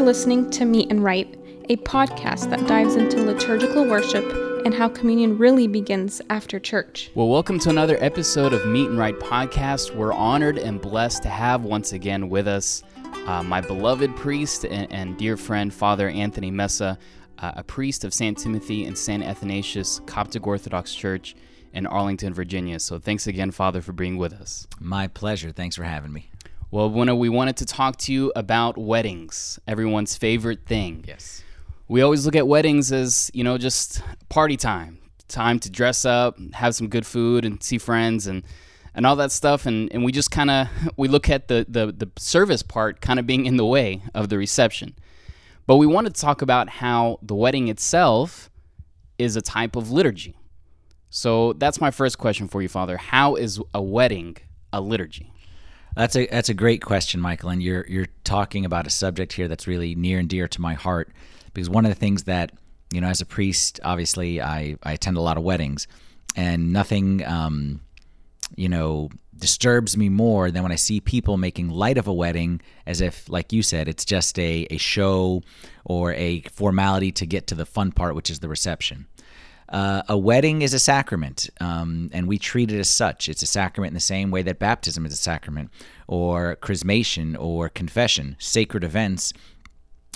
are listening to Meet and Write, a podcast that dives into liturgical worship and how communion really begins after church. Well, welcome to another episode of Meet and Write podcast. We're honored and blessed to have once again with us uh, my beloved priest and, and, dear friend, Father Anthony Messeh, uh, a priest of St. Timothy and St. Athanasius Coptic Orthodox Church in Arlington, Virginia. So thanks again, Father, for being with us. My pleasure. Thanks for having me. Well, we wanted to talk to you about weddings, everyone's favorite thing. Yes. We always look at weddings as, you know, just party time, time to dress up, have some good food, and see friends and and all that stuff. And, and we just kind of we look at the, the the service part kind of being in the way of the reception. But we wanted to talk about how the wedding itself is a type of liturgy. So that's my first question for you, Father. How is a wedding a liturgy? That's a that's a great question, Michael, and you're you're talking about a subject here that's really near and dear to my heart because one of the things that you know, as a priest, obviously I I attend a lot of weddings, and nothing um, you know disturbs me more than when I see people making light of a wedding as if, like you said, it's just a, a show or a formality to get to the fun part, which is the reception. Uh, a wedding is a sacrament, um, and we treat it as such. It's a sacrament in the same way that baptism is a sacrament, or chrismation, or confession, sacred events.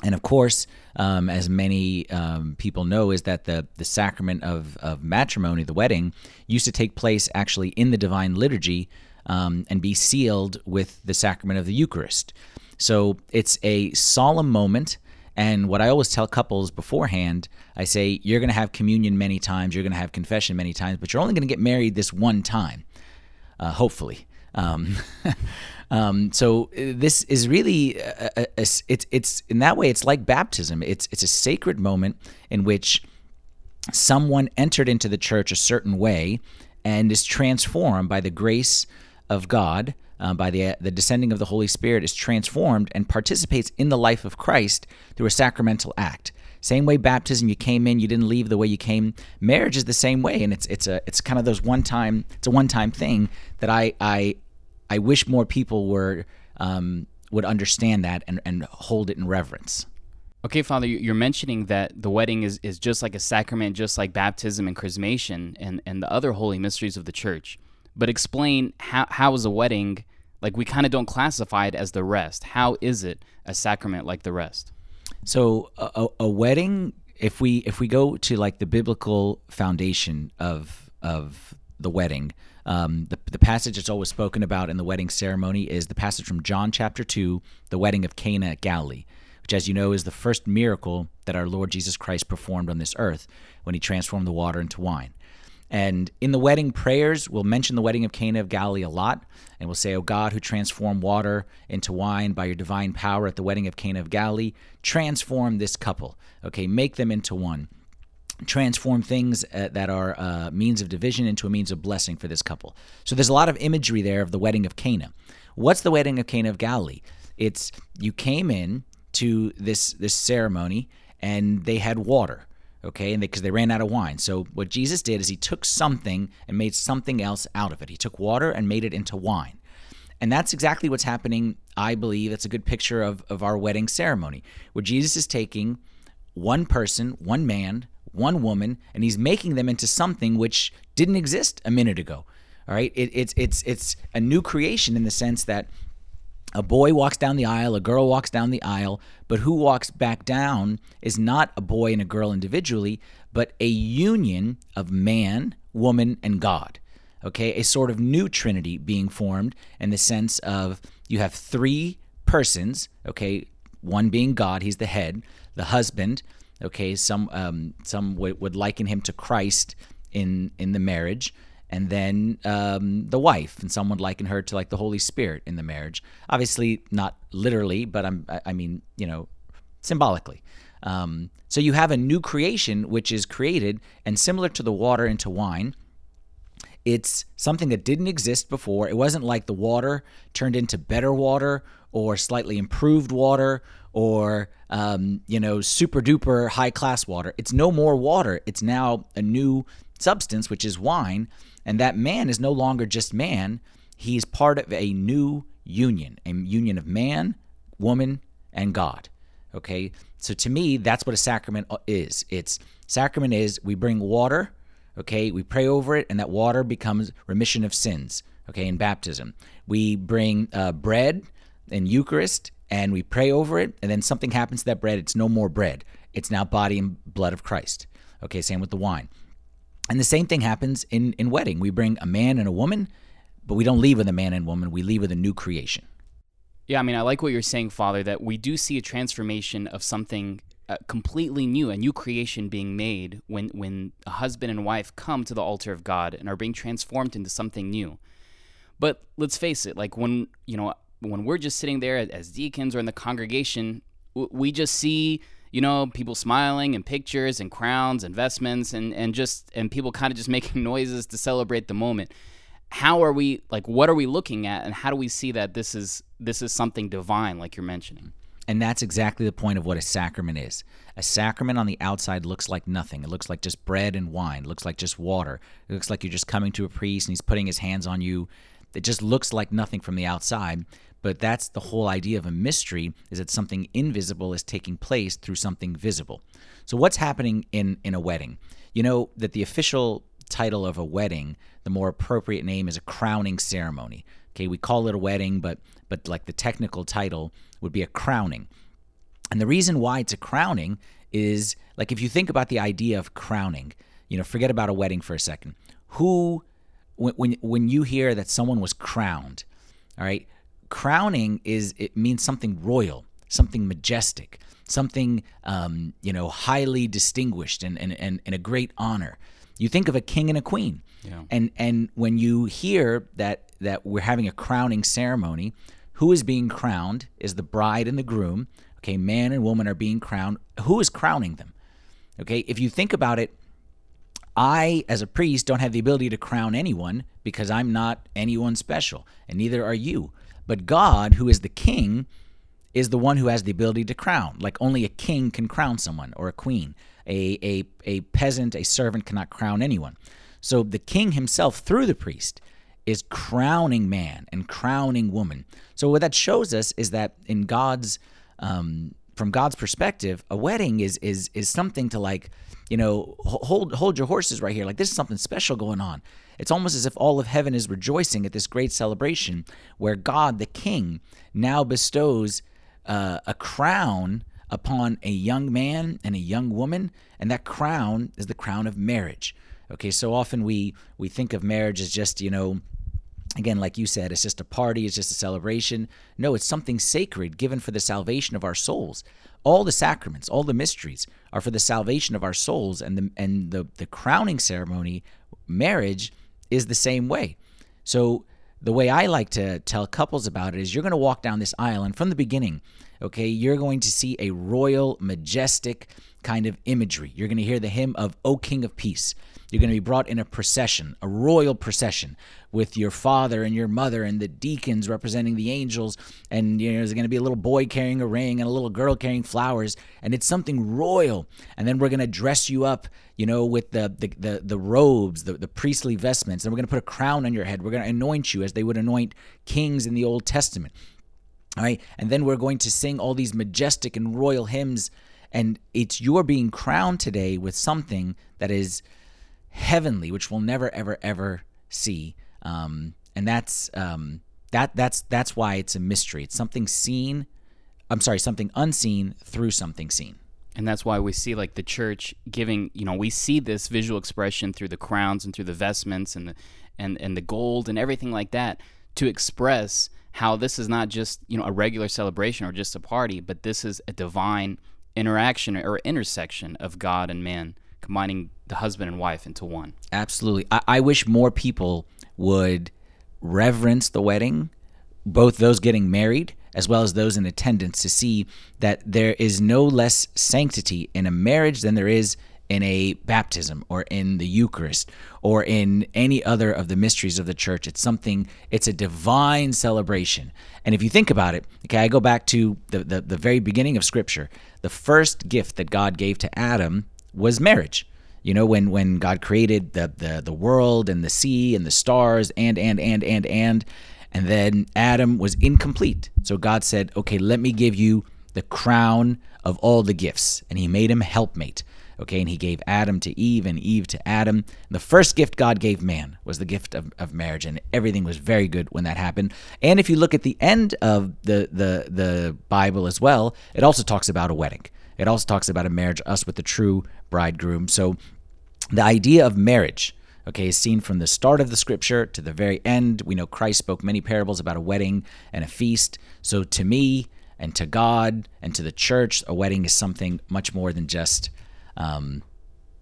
And of course, um, as many um, people know, is that the, the sacrament of, of matrimony, the wedding, used to take place actually in the divine liturgy um, and be sealed with the sacrament of the Eucharist. So it's a solemn moment and what I always tell couples beforehand, I say, you're going to have communion many times, you're going to have confession many times, but you're only going to get married this one time, uh, hopefully. Um, um, so uh, this is really a, a, a, it's it's in that way it's like baptism. It's it's a sacred moment in which someone entered into the church a certain way and is transformed by the grace of God uh, by the, the descending of the Holy Spirit is transformed and participates in the life of Christ through a sacramental act. Same way baptism, you came in, you didn't leave the way you came. Marriage is the same way, and it's it's a it's kind of those one time it's a one time thing that I I I wish more people were um, would understand that and, and hold it in reverence. Okay, Father, you're mentioning that the wedding is, is just like a sacrament, just like baptism and chrismation and, and the other holy mysteries of the church but explain how how is a wedding like we kind of don't classify it as the rest. How is it a sacrament like the rest? So a, a wedding, if we if we go to like the biblical foundation of of the wedding, um, the, the passage that's always spoken about in the wedding ceremony is the passage from John chapter 2, the wedding of Cana at Galilee, which, as you know, is the first miracle that our Lord Jesus Christ performed on this earth when he transformed the water into wine. And in the wedding prayers, we'll mention the wedding of Cana of Galilee a lot. And we'll say, O God, who transformed water into wine by your divine power at the wedding of Cana of Galilee, transform this couple. Okay, make them into one. Transform things uh, that are uh, means of division into a means of blessing for this couple. So there's a lot of imagery there of the wedding of Cana. What's the wedding of Cana of Galilee? It's you came in to this this ceremony and they had water okay and because they, they, ran out of wine. So what jesus did is he took something and made something else out of it. He took water and made it into wine. And that's exactly what's happening i believe. That's a good picture of, of our wedding ceremony where jesus is taking one person one man one woman and he's making them into something which didn't exist a minute ago. All right? It, it's it's it's a new creation in the sense that a boy walks down the aisle, a girl walks down the aisle, but who walks back down is not a boy and a girl individually, but a union of man, woman, and God. Okay, a sort of new trinity being formed in the sense of you have three persons, okay, one being God, he's the head, the husband, okay, some um, some would, liken him to Christ in in the marriage and then um, the wife, and someone liken her to like the Holy Spirit in the marriage. Obviously, not literally, but I'm, I mean, you know, symbolically. Um, so you have a new creation which is created, and similar to the water into wine, it's something that didn't exist before. It wasn't like the water turned into better water or slightly improved water or um, you know super duper high class water. It's no more water. It's now a new substance, which is wine, and that man is no longer just man, He is part of a new union, a union of man, woman, and God. Okay, so to me, that's what a sacrament uh, is. It's sacrament is we bring water, okay, we pray over it, and that water becomes remission of sins. Okay, in baptism, we bring uh, bread in Eucharist, and we pray over it, and then something happens to that bread. It's no more bread. It's now body and blood of Christ. Okay, same with the wine. And the same thing happens in in wedding. We bring a man and a woman, but we don't leave with a man and woman. We leave with a new creation. Yeah, I mean, I like what you're saying, Father, that we do see a transformation of something uh, completely new, a new creation being made when, when a husband and wife come to the altar of God and are being transformed into something new. But let's face it, like when, you know, when we're just sitting there as deacons or in the congregation, we just see, you know, people smiling and pictures and crowns and vestments and, and just, and people kind of just making noises to celebrate the moment how are we like what are we looking at and how do we see that this is this is something divine like you're mentioning and that's exactly the point of what a sacrament is. A sacrament on the outside looks like nothing. It looks like just bread and wine. It looks like just water. It looks like you're just coming to a priest and he's putting his hands on you. It just looks like nothing from the outside. But that's the whole idea of a mystery is that something invisible is taking place through something visible. So what's happening in in a wedding? You know that the official title of a wedding, the more appropriate name is a crowning ceremony. Okay, we call it a wedding, but but like the technical title would be a crowning. And the reason why it's a crowning is like if you think about the idea of crowning, you know, forget about a wedding for a second. Who when when, when you hear that someone was crowned, all right? Crowning is it means something royal, something majestic, something um, you know highly distinguished and, and, and, and a great honor. You think of a king and a queen. Yeah. And and when you hear that that we're having a crowning ceremony, who is being crowned is the bride and the groom. Okay, man and woman are being crowned. Who is crowning them? Okay, if you think about it, I, as a priest, don't have the ability to crown anyone because I'm not anyone special, and neither are you. But God, who is the king, is the one who has the ability to crown. Like only a king can crown someone or a queen. A, a, a peasant, a servant cannot crown anyone. So the king himself, through the priest, is crowning man and crowning woman. So what that shows us is that in God's, um, from God's perspective, a wedding is is is something to like, you know, hold hold your horses right here. Like this is something special going on. It's almost as if all of heaven is rejoicing at this great celebration where God, the King, now bestows uh, a crown upon a young man and a young woman, and that crown is the crown of marriage. Okay, so often we we think of marriage as just you know, again, like you said, it's just a party, it's just a celebration. No, it's something sacred given for the salvation of our souls. All the sacraments, all the mysteries are for the salvation of our souls, and the and the the crowning ceremony, marriage, is the same way. So the way I like to tell couples about it is you're going to walk down this aisle, and from the beginning, okay, you're going to see a royal, majestic kind of imagery. You're going to hear the hymn of O King of Peace. You're going to be brought in a procession, a royal procession, with your father and your mother and the deacons representing the angels. And you know, there's going to be a little boy carrying a ring and a little girl carrying flowers, and it's something royal. And then we're going to dress you up, you know, with the the the, the robes, the, the priestly vestments, and we're going to put a crown on your head. We're going to anoint you as they would anoint kings in the Old Testament. All right, and then we're going to sing all these majestic and royal hymns, and it's you're being crowned today with something that is heavenly, which we'll never, ever, ever see. Um, and that's um, that that's that's why it's a mystery. It's something seen. I'm sorry, something unseen through something seen. And that's why we see like the church giving, you know, we see this visual expression through the crowns and through the vestments and the and and the gold and everything like that to express how this is not just you know a regular celebration or just a party, but this is a divine interaction or intersection of God and man, combining the husband and wife into one. Absolutely. I, I wish more people would reverence the wedding, both those getting married as well as those in attendance, to see that there is no less sanctity in a marriage than there is in a baptism or in the Eucharist or in any other of the mysteries of the church. It's something, it's a divine celebration. And if you think about it, okay, I go back to the, the, the very beginning of Scripture. The first gift that God gave to Adam was marriage. You know, when when God created the the the world and the sea and the stars and and and and and and then Adam was incomplete. So God said, "Okay, let me give you the crown of all the gifts, and he made him helpmate. Okay, and he gave Adam to Eve and Eve to Adam. The first gift God gave man was the gift of, of marriage, and everything was very good when that happened. And if you look at the end of the, the, the Bible as well, it also talks about a wedding. It also talks about a marriage, us with the true bridegroom. So the idea of marriage, okay, is seen from the start of the scripture to the very end. We know Christ spoke many parables about a wedding and a feast. So to me and to God and to the church, a wedding is something much more than just um,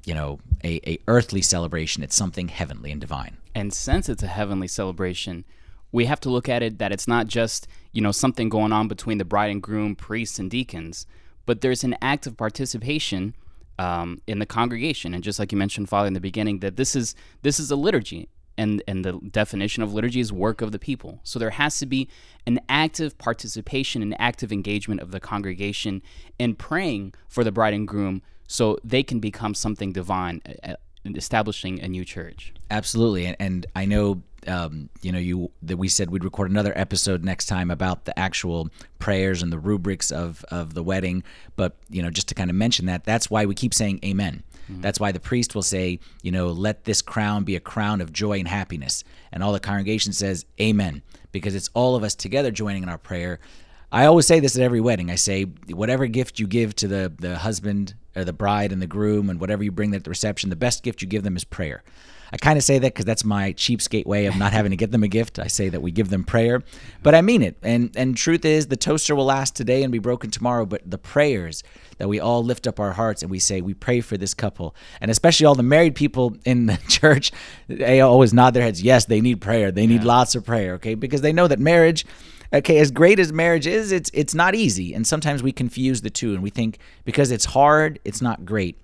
you know, a, a earthly celebration. It's something heavenly and divine. And since it's a heavenly celebration, we have to look at it that it's not just, you know, something going on between the bride and groom, priests and deacons, but there's an act of participation um, in the congregation. And just like you mentioned, Father, in the beginning, that this is this is a liturgy. And, and the definition of liturgy is work of the people. So there has to be an active participation and active engagement of the congregation in praying for the bride and groom so they can become something divine, establishing a new church. Absolutely, and, and I know um, you know you that we said we'd record another episode next time about the actual prayers and the rubrics of of the wedding. But you know, just to kind of mention that, that's why we keep saying Amen. Mm-hmm. That's why the priest will say, you know, let this crown be a crown of joy and happiness, and all the congregation says Amen because it's all of us together joining in our prayer. I always say this at every wedding. I say, whatever gift you give to the, the husband or the bride and the groom, and whatever you bring at the reception, the best gift you give them is prayer. I kind of say that because that's my cheapskate way of not having to get them a gift. I say that we give them prayer, but I mean it. And and truth is, the toaster will last today and be broken tomorrow. But the prayers that we all lift up our hearts and we say we pray for this couple, and especially all the married people in the church, they always nod their heads. Yes, they need prayer. They need yeah. lots of prayer. Okay, because they know that marriage okay, as great as marriage is, it's it's not easy, and sometimes we confuse the two, and we think because it's hard, it's not great.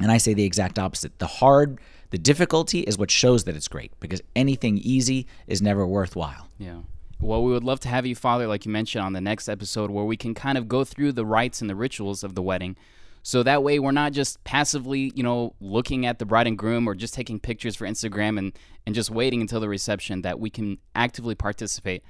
And I say the exact opposite. The hard, the difficulty is what shows that it's great, because anything easy is never worthwhile. Yeah. Well, we would love to have you, Father, like you mentioned on the next episode, where we can kind of go through the rites and the rituals of the wedding. So that way we're not just passively, you know, looking at the bride and groom or just taking pictures for Instagram and, and just waiting until the reception, that we can actively participate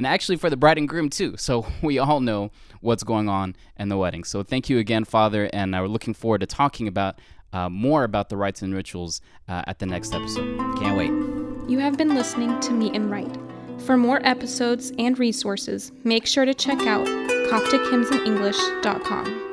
and actually for the bride and groom too. So we all know what's going on in the wedding. So thank you again, Father, and we're looking forward to talking about uh, more about the rites and rituals uh, at the next episode. Can't wait. You have been listening to Meet and Write. For more episodes and resources, make sure to check out CopticHymnsInEnglish.com.